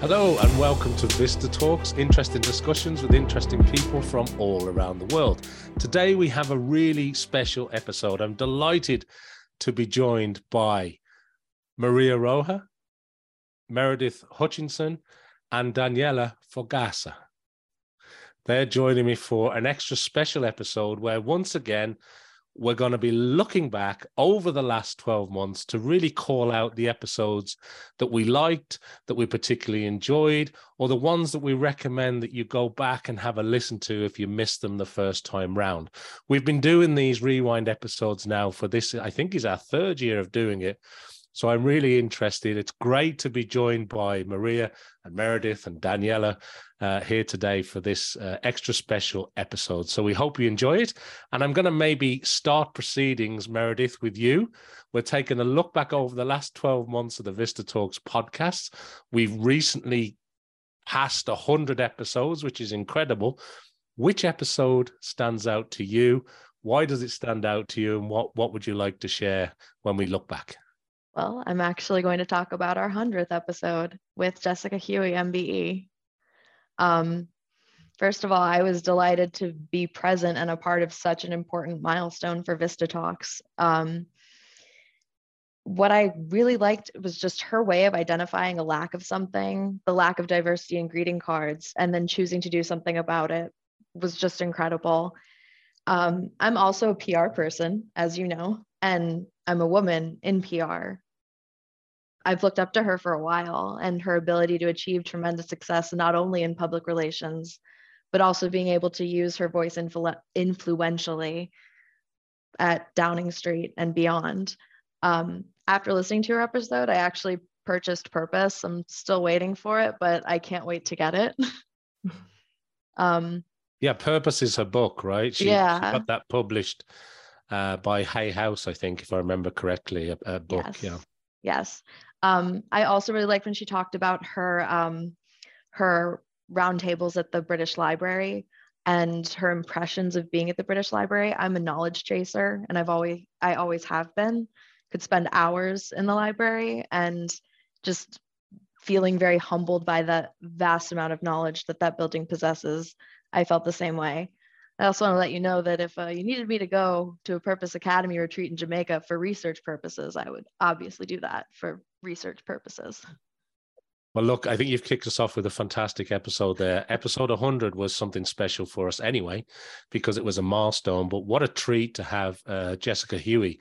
Hello and welcome to Vista Talks, interesting discussions with interesting people from all around the world. Today we have a really special episode. I'm delighted to be joined by Maria Roja, Meredith Hutchinson, and Daniela Fogassa. They're joining me for an extra special episode where once again we're going to be looking back over the last 12 months to really call out the episodes that we liked, that we particularly enjoyed, or the ones that we recommend that you go back and have a listen to if you missed them the first time round. We've been doing these rewind episodes now for this, I think, is our third year of doing it. So I'm really interested. It's great to be joined by Maria and Meredith and Daniela uh, here today for this uh, extra special episode. So we hope you enjoy it. And I'm going to maybe start proceedings, Meredith, with you. We're taking a look back over the last 12 months of the Vista Talks podcast. We've recently passed 100 episodes, which is incredible. Which episode stands out to you? Why does it stand out to you? And what, what would you like to share when we look back? Well, I'm actually going to talk about our 100th episode with Jessica Huie, MBE. Um, first of all, I was delighted to be present and a part of such an important milestone for Vista Talks. Um, what I really liked was just her way of identifying a lack of something, the lack of diversity in greeting cards, and then choosing to do something about it was just incredible. Um, I'm also a PR person, as you know, and I'm a woman in PR. I've looked up to her for a while and her ability to achieve tremendous success, not only in public relations, but also being able to use her voice influ- influentially at Downing Street and beyond. Um, after listening to her episode, I actually purchased Purpose. I'm still waiting for it, but I can't wait to get it. um, yeah, Purpose is her book, right? She, yeah. She got that published uh, by Hay House, I think, if I remember correctly, a, a book. Yes. Yeah. Yes. Um, I also really liked when she talked about her um, her roundtables at the British Library and her impressions of being at the British Library. I'm a knowledge chaser, and I've always I always have been. Could spend hours in the library and just feeling very humbled by the vast amount of knowledge that that building possesses. I felt the same way. I also want to let you know that if uh, you needed me to go to a Purpose Academy retreat in Jamaica for research purposes, I would obviously do that for research purposes. Well, look, I think you've kicked us off with a fantastic episode there. Episode 100 was something special for us anyway, because it was a milestone. But what a treat to have uh, Jessica Huie,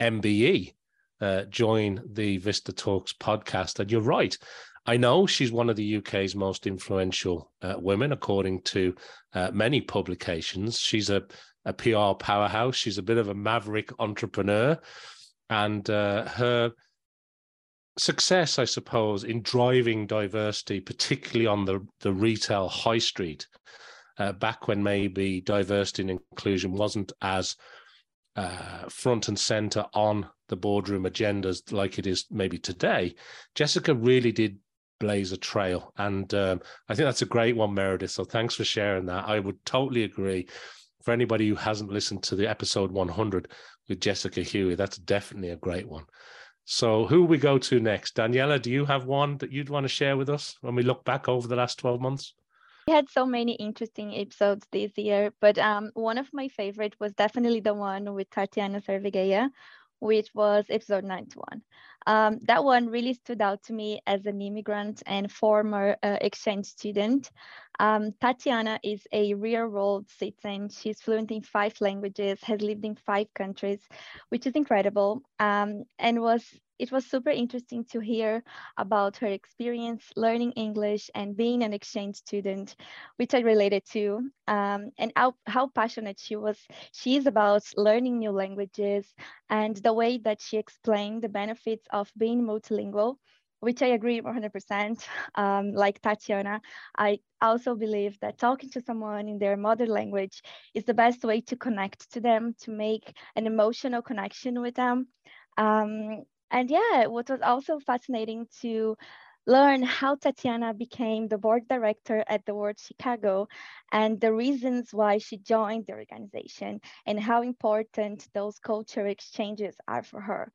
MBE, uh, join the Vista Talks podcast. And you're right. I know she's one of the UK's most influential uh, women, according to uh, many publications. She's a, a PR powerhouse. She's a bit of a maverick entrepreneur. And uh, her success, I suppose, in driving diversity, particularly on the, the retail high street, uh, back when maybe diversity and inclusion wasn't as uh, front and center on the boardroom agendas like it is maybe today, Jessica really did blaze a trail. And um, I think that's a great one, Meredith. So thanks for sharing that. I would totally agree. For anybody who hasn't listened to the episode 100 with Jessica Huie, that's definitely a great one. So who we go to next? Daniela, do you have one that you'd want to share with us when we look back over the last 12 months? We had so many interesting episodes this year, but um, one of my favorite was definitely the one with Tatiana Servigeia, which was episode 91. Um, that one really stood out to me as an immigrant and former uh, exchange student. Um, Tatiana is a real world citizen. She's fluent in five languages, has lived in five countries, which is incredible, um, and was it was super interesting to hear about her experience learning English and being an exchange student, which I related to, um, and how, how passionate she was. She is about learning new languages and the way that she explained the benefits of being multilingual which I agree 100%. Um, like Tatiana, I also believe that talking to someone in their mother language is the best way to connect to them, to make an emotional connection with them. Um, and yeah, what was also fascinating to learn how Tatiana became the board director at the World Chicago and the reasons why she joined the organization and how important those culture exchanges are for her.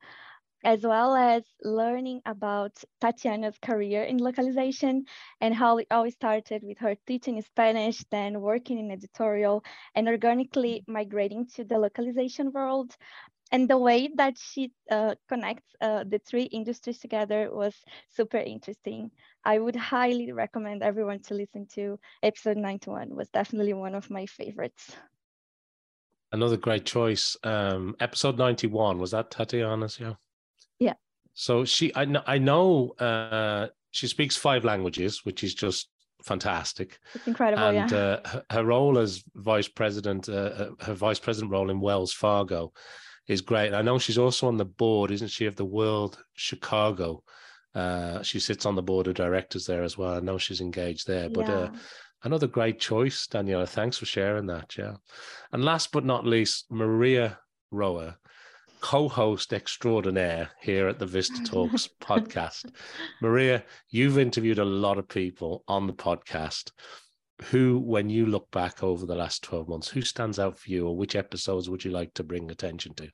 as well as learning about Tatiana's career in localization and how it always started with her teaching Spanish, then working in editorial, and organically migrating to the localization world. And the way that she uh, connects uh, the three industries together was super interesting. I would highly recommend everyone to listen to episode 91 was definitely one of my favorites. Another great choice. Um, episode 91, was that Tatiana's? Yeah. Yeah. So she, I know, I know uh, she speaks five languages, which is just fantastic. It's incredible. And yeah. uh, her, her, role as vice president, uh, uh, her vice president role in Wells Fargo is great. I know she's also on the board, isn't she, of the World Chicago. Uh, she sits on the board of directors there as well. I know she's engaged there, but uh. Another great choice, Daniela. Thanks for sharing that. Yeah. And last but not least, Maria Roa, co host extraordinaire here at the Vista Talks podcast. Maria, you've interviewed a lot of people on the podcast. Who, when you look back over the last 12 months, who stands out for you or which episodes would you like to bring attention to?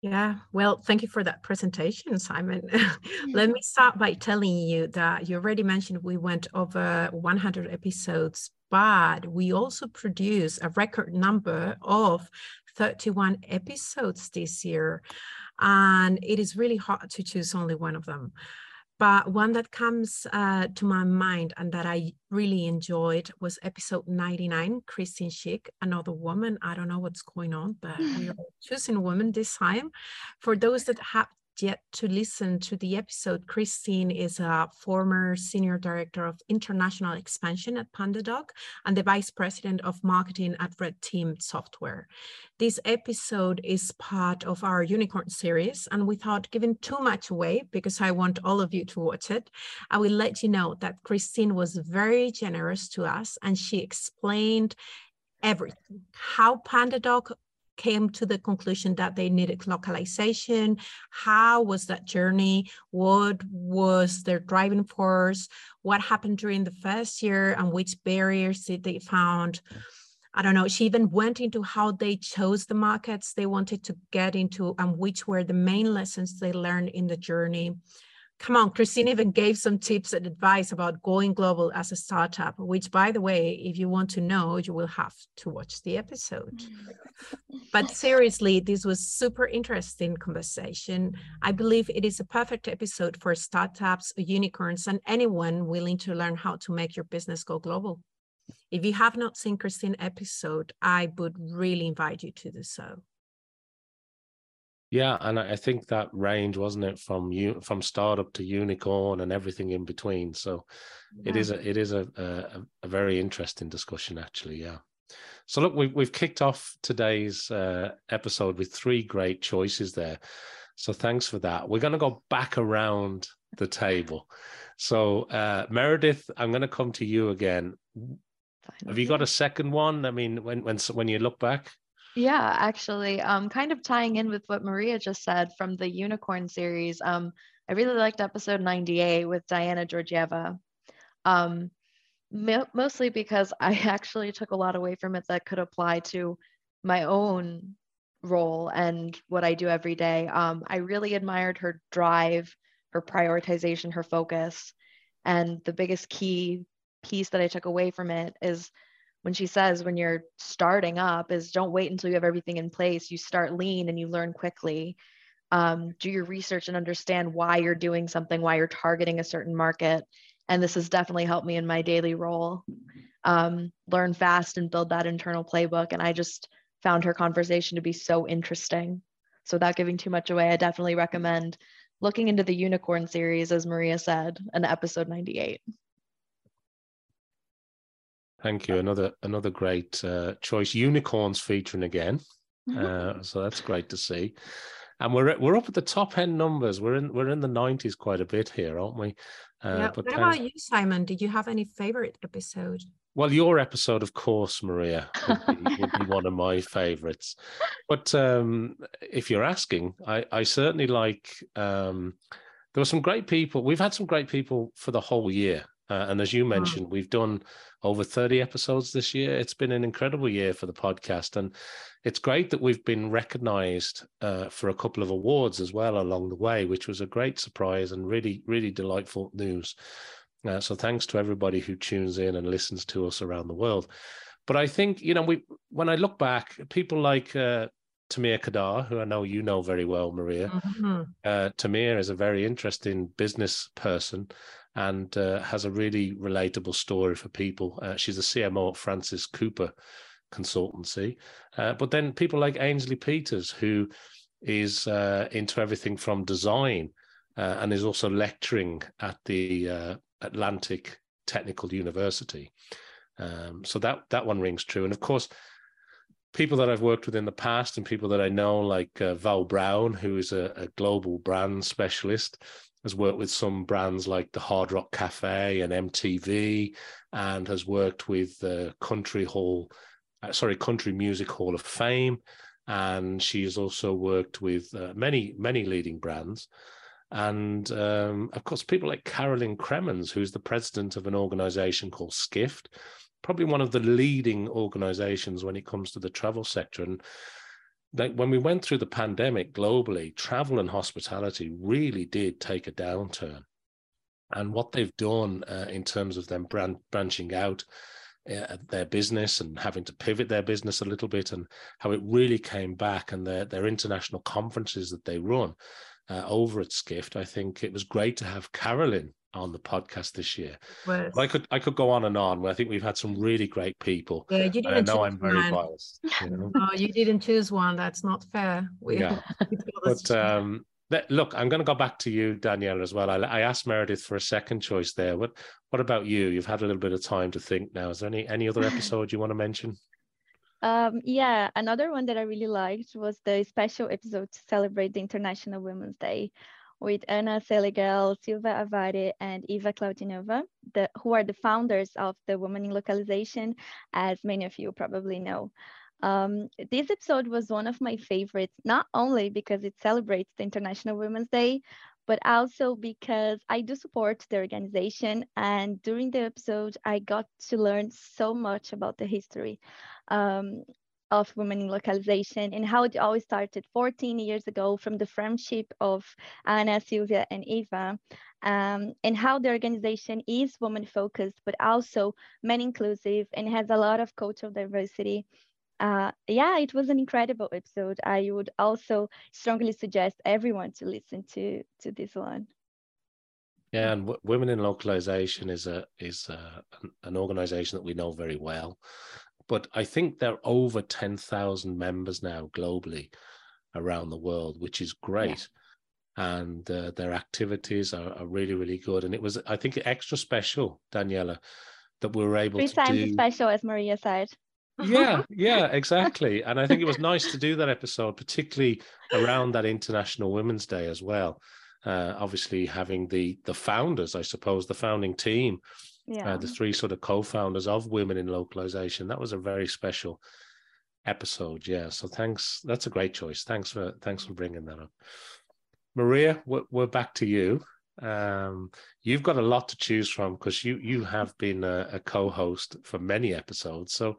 Yeah, well, thank you for that presentation, Simon. Let me start by telling you that you already mentioned we went over 100 episodes, but we also produced a record number of 31 episodes this year. And it is really hard to choose only one of them. But one that comes uh, to my mind and that I really enjoyed was episode 99, Christine Schick, another woman. I don't know what's going on, but we are choosing women this time. For those that have yet to listen to the episode, Christine is a former senior director of international expansion at PandaDoc and the vice president of marketing at Red Team Software. This episode is part of our unicorn series, and without giving too much away, because I want all of you to watch it, I will let you know that Christine was very generous to us and she explained everything how PandaDoc came to the conclusion that they needed localization? How was that journey? What was their driving force? What happened during the first year and which barriers did they found? I don't know. She even went into how they chose the markets they wanted to get into and which were the main lessons they learned in the journey come on, Christine even gave some tips and advice about going global as a startup, which, by the way, if you want to know, you will have to watch the episode. Mm. but seriously, this was super interesting conversation. I believe it is a perfect episode for startups, unicorns, and anyone willing to learn how to make your business go global. If you have not seen Christine episode, I would really invite you to do so. Yeah, and I think that range wasn't it from you from startup to unicorn and everything in between. So yeah. it is a it is a, a, a very interesting discussion actually. Yeah. So look, we've we've kicked off today's uh, episode with three great choices there. So thanks for that. We're going to go back around the table. So uh, Meredith, I'm going to come to you again. Fine. Have you got a second one? I mean, when when when you look back. Yeah, actually, um, kind of tying in with what Maria just said from the Unicorn series. Um, I really liked episode 98 with Diana Georgieva. Um, mo- mostly because I actually took a lot away from it that could apply to my own role and what I do every day. Um, I really admired her drive, her prioritization, her focus. And the biggest key piece that I took away from it is when she says when you're starting up is don't wait until you have everything in place. You start lean and you learn quickly. Um, do your research and understand why you're doing something why you're targeting a certain market. And this has definitely helped me in my daily role. Um, learn fast and build that internal playbook. And i just found her conversation to be so interesting. So without giving too much away i definitely recommend looking into the unicorn series as maria said in episode 98 Thank you. Another another great uh, choice. Unicorns featuring again, mm-hmm. uh, so that's great to see. And we're we're up at the top end numbers. We're in we're in the nineties quite a bit here, aren't we? Uh, yeah. But what about you, Simon? Did you have any favorite episode? Well, your episode, of course, Maria, would be, would be one of my favorites. But um, if you're asking, I, I certainly like. Um, there were some great people. We've had some great people for the whole year Uh, and as you mentioned, wow. we've done over 30 episodes this year. It's been an incredible year for the podcast. And it's great that we've been recognized uh, for a couple of awards as well along the way, which was a great surprise and really, really delightful news. Uh, so thanks to everybody who tunes in and listens to us around the world. But I think, you know, we when I look back, people like uh, Tamir Kadar, who I know you know very well, Maria. Mm-hmm. Uh, Tamir is a very interesting business person and uh, has a really relatable story for people. Uh, she's a CMO at Francis Cooper Consultancy. Uh, but then people like Ainsley Peters, who is uh, into everything from design uh, and is also lecturing at the Atlantic Technical University. Um, so that that one rings true. And of course, people that I've worked with in the past and people that I know, like uh, Val Brown, who is a, a, global brand specialist, has worked with some brands like the Hard Rock Cafe and MTV, and has worked with the Country Hall, uh, sorry, Country Music Hall of Fame, and she has also worked with uh, many many leading brands. And um, of course, people like Carolyn Kremins, who's the president of an organization called Skift, probably one of the leading organizations when it comes to the travel sector. And like when we went through the pandemic globally, travel and hospitality really did take a downturn. And what they've done uh, in terms of them brand, branching out uh, their business and having to pivot their business a little bit, and how it really came back, and their their international conferences that they run uh, over at Skift, I think it was great to have Carolyn on the podcast this year. Well, I could I could go on and on. I think we've had some really great people. Yeah, you didn't. I know I'm very one. biased. You know? no, you didn't choose one. That's not fair. We, yeah, but um, look, I'm going to go back to you, Danielle, as well. I, I, asked Meredith for a second choice there. What What about you? You've had a little bit of time to think now. Is there any any other episode you want to mention? Um, yeah, another one that I really liked was the special episode to celebrate the International Women's Day with Anna Schlegel, Silvia Avary, and Eva Klaudinyova, the, who are the founders of the Women in Localization, as many of you probably know. Um, this episode was one of my favorites, not only because it celebrates the International Women's Day, but also because I do support the organization. And during the episode, I got to learn so much about the history. Um, of women in localization and how it always started 14 years ago from the friendship of Anna, Silvia, and Eva, um, and how the organization is woman focused, but also men inclusive and has a lot of cultural diversity. Uh, yeah, it was an incredible episode. I would also strongly suggest everyone to listen to to this one. Yeah, and w- Women in Localization is a is a, an organization that we know very well, but I think they're over 10,000 members now globally around the world, which is great. Yeah. And uh, their activities are, are, really, really good. And it was, I think, extra special, Daniela, that we were able Three to times do... special, as Maria said. yeah, yeah, exactly. And I think it was nice to do that episode, particularly around that International Women's Day as well. Uh, obviously, having the the founders, I suppose, the founding team yeah. Uh, the three sort of co-founders of Women in Localization. That was a very special episode. Yeah. So thanks. That's a great choice. Thanks for thanks for bringing that up. Maria, we're, we're back to you. Um, you've got a lot to choose from because you you have been a, a co-host for many episodes. So,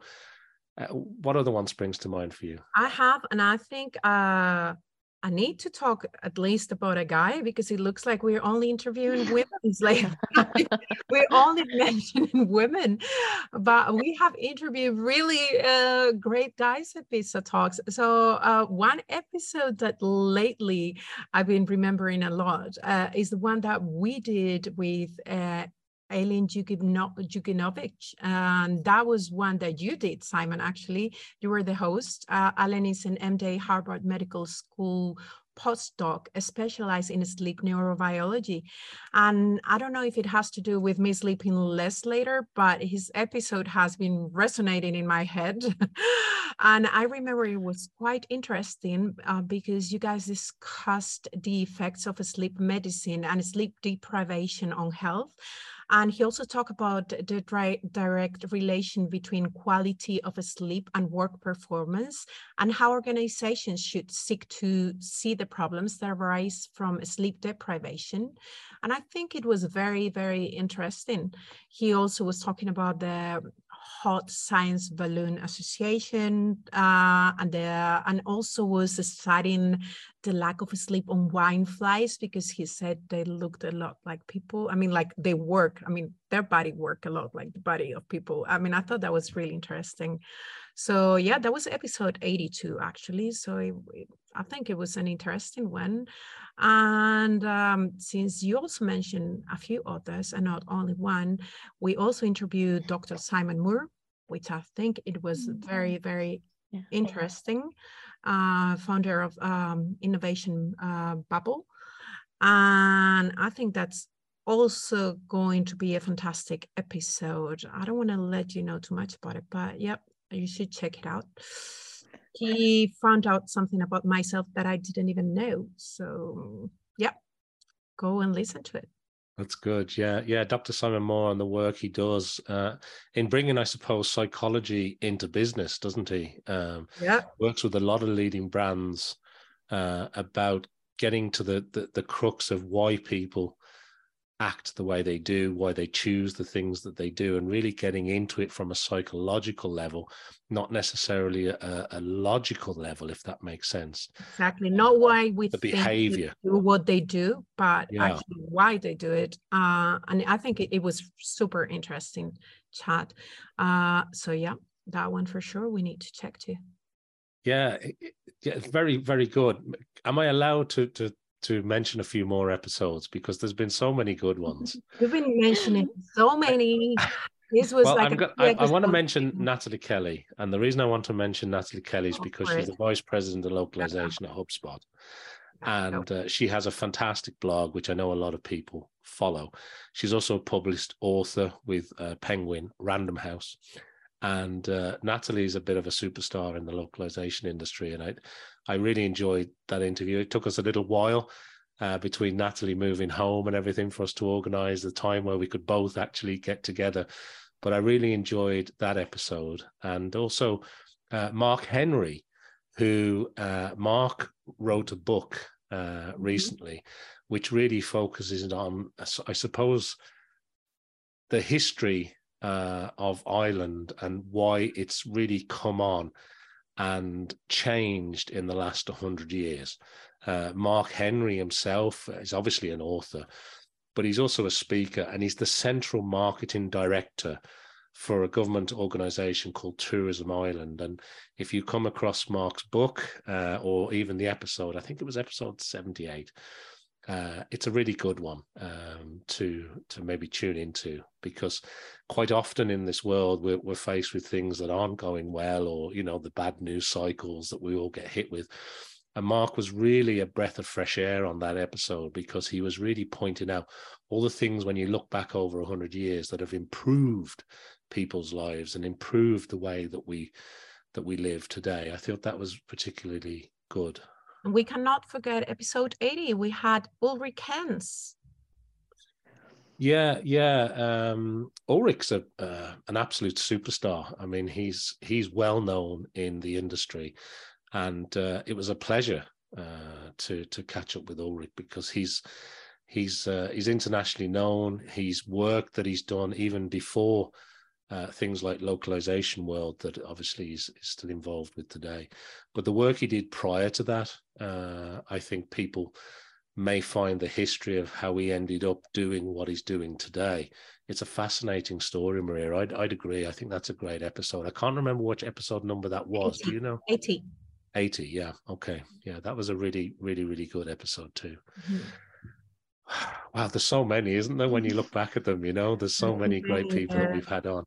uh, what other one springs to mind for you? I have, and I think uh, I need to talk at least about a guy because it looks like we're only interviewing women. It's like we're only mentioning women, but we have interviewed really uh, great guys at Vista Talks. So uh, one episode that lately I've been remembering a lot uh, is the one that we did with Alen Juginovic. And that was one that you did, Simon, actually. You were the host. Uh, Alen is an MD Harvard Medical School postdoc specialized in sleep neurobiology. And I don't know if it has to do with me sleeping less later, but his episode has been resonating in my head. and I remember it was quite interesting uh, because you guys discussed the effects of sleep medicine and sleep deprivation on health And he also talked about the direct relation between quality of sleep and work performance and how organizations should seek to see the problems that arise from sleep deprivation. And I think it was very, very interesting. He also was talking about the Hot Science Balloon Association, uh, and the, and also was studying the lack of sleep on wine flies because he said they looked a lot like people. I mean, like they work. I mean, their body work a lot like the body of people. I mean, I thought that was really interesting. So yeah, that was episode 82 actually. So it, it, I think it was an interesting one. And um, since you also mentioned a few others and not only one, we also interviewed Dr. Simon Moore, which I think it was mm-hmm. very, very yeah. interesting, uh, founder of um, Innovation uh, Bubble. And I think that's also going to be a fantastic episode. I don't want to let you know too much about it, but yep, you should check it out he found out something about myself that I didn't even know. So, yeah, go and listen to it. That's good. Yeah. Yeah. Dr. Simon Moore and the work he does uh, in bringing, I suppose, psychology into business, doesn't he? Um, yeah. Works with a lot of leading brands uh, about getting to the, the, the crux of why people act the way they do, why they choose the things that they do, and really getting into it from a psychological level, not necessarily a, a logical level, if that makes sense. Exactly. Not why we the behavior do what they do, but yeah. actually why they do it. Uh, and I think it, it was super interesting chat. Uh, so yeah, that one for sure we need to check too. Yeah, yeah, very, very good. Am I allowed to to to mention a few more episodes because there's been so many good ones. You've been mentioning so many. This was well, like go- I, I want to mention Nataly Kelly, and the reason I want to mention Nataly Kelly is because she's the vice president of localization at HubSpot, and uh, she has a fantastic blog which I know a lot of people follow. She's also a published author with uh, Penguin Random House, and uh, Nataly is a bit of a superstar in the localization industry, and I I really enjoyed that interview. It took us a little while uh, between Natalie moving home and everything for us to organize the time where we could both actually get together. But I really enjoyed that episode. And also uh, Mark Henry, who uh, Mark wrote a book uh, mm-hmm. recently, which really focuses on, I suppose, the history uh, of Ireland and why it's really come on and changed in the last 100 years. Uh, Mark Henry himself is obviously an author, but he's also a speaker and he's the central marketing director for a government organization called Tourism Ireland. And if you come across Mark's book uh, or even the episode, I think it was episode 78, uh, it's a really good one um, to to maybe tune into because quite often in this world we're, we're faced with things that aren't going well or you know the bad news cycles that we all get hit with. And mark was really a breath of fresh air on that episode because he was really pointing out all the things when you look back over 100 years that have improved people's lives and improved the way that we that we live today. I thought that was particularly good we cannot forget episode 80. We had Ulrich Henes. Yeah, yeah. Um, Ulrich's a, uh, an absolute superstar. I mean, he's he's well known in the industry, and uh, it was a pleasure uh, to to catch up with Ulrich because he's he's uh, he's internationally known. He's work that he's done even before uh, things like localization world that obviously is, is, still involved with today. But the work he did prior to that, uh, I think people may find the history of how he ended up doing what he's doing today. It's a fascinating story, Maria. I'd, I'd agree. I think that's a great episode. I can't remember which episode number that was. 80. Do you know? 80. 80, yeah. Okay. Yeah, that was a really, really, really good episode too. Mm-hmm wow, there's so many, isn't there? When you look back at them, you know, there's so many great people yeah. that we've had on.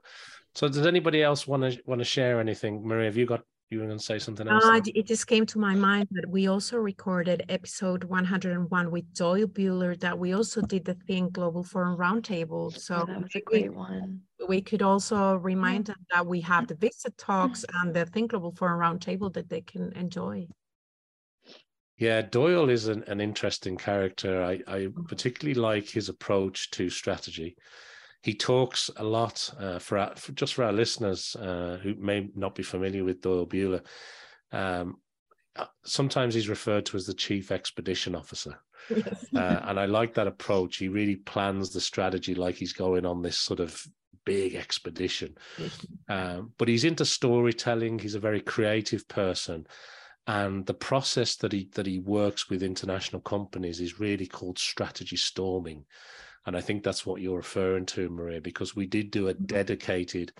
So, does anybody else want to want to share anything? Maria, have you got you were going to say something else? Uh, it just came to my mind that we also recorded episode 101 with Doyle Buehler, That we also did the Think Global Forum Roundtable. So that was a great one. We could also remind them that we have the Vista Talks and the Think Global Forum Roundtable that they can enjoy. Yeah, Doyle is an, an interesting character. I, I particularly like his approach to strategy. he talks a lot uh, for, our, for, just for our listeners uh, who may not be familiar with Doyle Buehler. Um, uh, sometimes he's referred to as the chief expedition officer. Yes. Uh, and I like that approach. He really plans the strategy like he's going on this sort of big expedition. Um, but he's into storytelling. He's a very creative person, and the process that he that he works with international companies is really called strategy storming. And I think that's what you're referring to, Maria, because we did do a mm-hmm. dedicated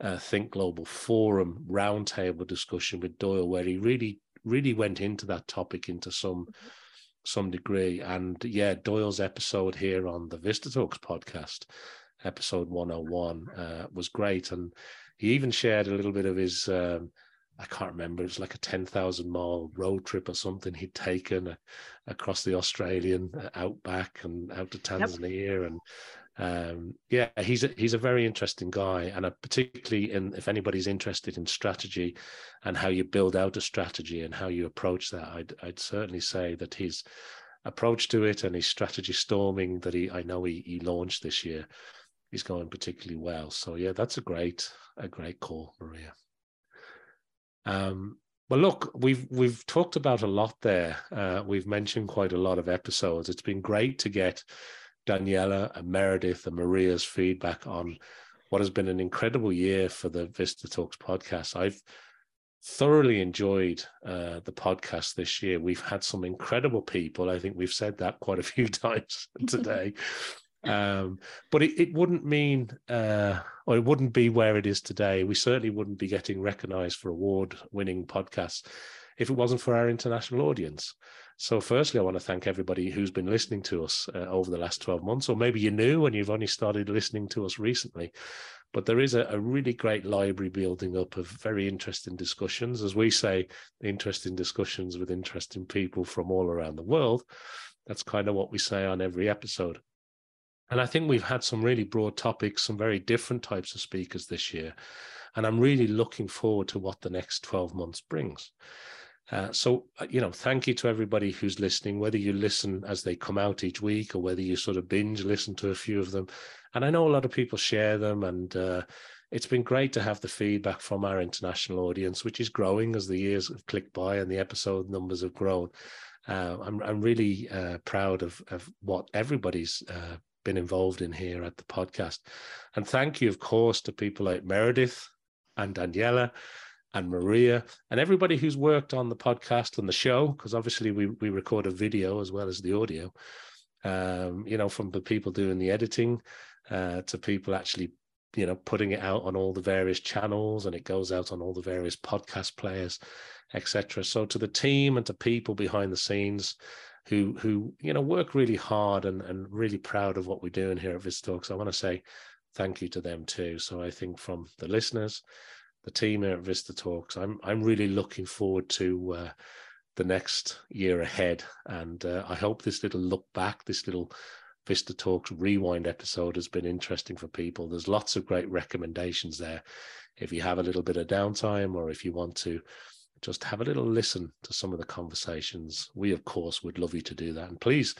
uh, Think Global Forum roundtable discussion with Doyle, where he really really went into that topic into some mm-hmm. some degree. And yeah, Doyle's episode here on the Vista Talks podcast, episode 101, uh, was great. And he even shared a little bit of his um, I can't remember. It was like a ten thousand mile road trip or something he'd taken uh, across the Australian uh, outback and out to Tanzania, yep. and um, yeah, he's a, he's a very interesting guy, and a, particularly in if anybody's interested in strategy and how you build out a strategy and how you approach that, I'd I'd certainly say that his approach to it and his strategy storming that he I know he, he launched this year is going particularly well. So yeah, that's a great a great call, Maria. Um, well, look, we've we've talked about a lot there. Uh, we've mentioned quite a lot of episodes. It's been great to get Daniela and Meredith and Maria's feedback on what has been an incredible year for the Vista Talks podcast. I've thoroughly enjoyed uh, the podcast this year. We've had some incredible people. I think we've said that quite a few times today. Um, but it, it wouldn't mean, uh, or it wouldn't be where it is today. We certainly wouldn't be getting recognized for award winning podcasts if it wasn't for our international audience. So, firstly, I want to thank everybody who's been listening to us uh, over the last 12 months, or maybe you're new and you've only started listening to us recently. But there is a, a really great library building up of very interesting discussions. As we say, interesting discussions with interesting people from all around the world. That's kind of what we say on every episode. And I think we've had some really broad topics, some very different types of speakers this year. And I'm really looking forward to what the next 12 months brings. Uh, so, uh, you know, thank you to everybody who's listening, whether you listen as they come out each week or whether you sort of binge listen to a few of them. And I know a lot of people share them, and uh, it's been great to have the feedback from our international audience, which is growing as the years have clicked by and the episode numbers have grown. Uh, I'm, I'm really uh, proud of, of what everybody's uh, been involved in here at the podcast. And thank you, of course, to people like Meredith and Daniela and Maria and everybody who's worked on the podcast and the show, because obviously we, we record a video as well as the audio. Um, you know, from the people doing the editing uh, to people actually, you know, putting it out on all the various channels and it goes out on all the various podcast players, etc. So to the team and to people behind the scenes, who who you know work really hard and and really proud of what we're doing here at Vista Talks. I want to say thank you to them too. So I think from the listeners, the team here at Vista Talks, I'm I'm really looking forward to uh, the next year ahead, and uh, I hope this little look back, this little Vista Talks rewind episode has been interesting for people. There's lots of great recommendations there. If you have a little bit of downtime, or if you want to just have a little listen to some of the conversations. We, of course, would love you to do that. And please,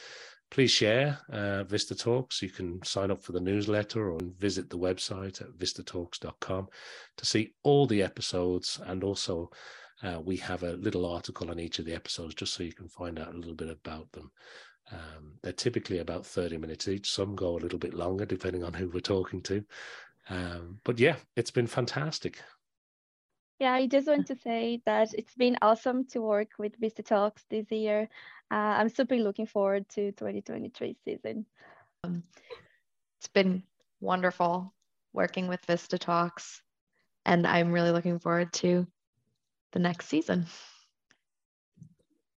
please share uh, Vista Talks. You can sign up for the newsletter or visit the website at vistatalks.com to see all the episodes. And also, uh, we have a little article on each of the episodes just so you can find out a little bit about them. Um, they're typically about 30 minutes each. Some go a little bit longer depending on who we're talking to. Um, but yeah, it's been fantastic. Yeah, I just want to say that it's been awesome to work with Vista Talks this year. Uh, I'm super looking forward to 2023 season. Um, it's been wonderful working with Vista Talks, and I'm really looking forward to the next season.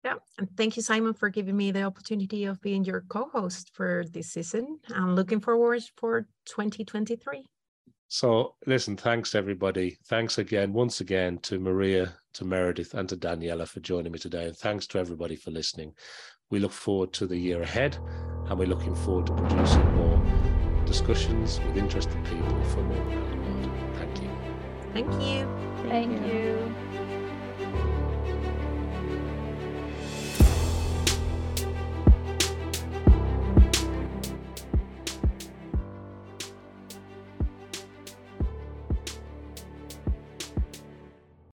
Yeah, and thank you, Simon, for giving me the opportunity of being your co-host for this season. I'm looking forward for 2023. So, listen, thanks everybody. Thanks again, once again, to Maria, to Meredith, and to Daniela for joining me today. And thanks to everybody for listening. We look forward to the year ahead, and we're looking forward to producing more discussions with interesting people from all around the world. Thank you. Thank you. Thank, Thank you. you.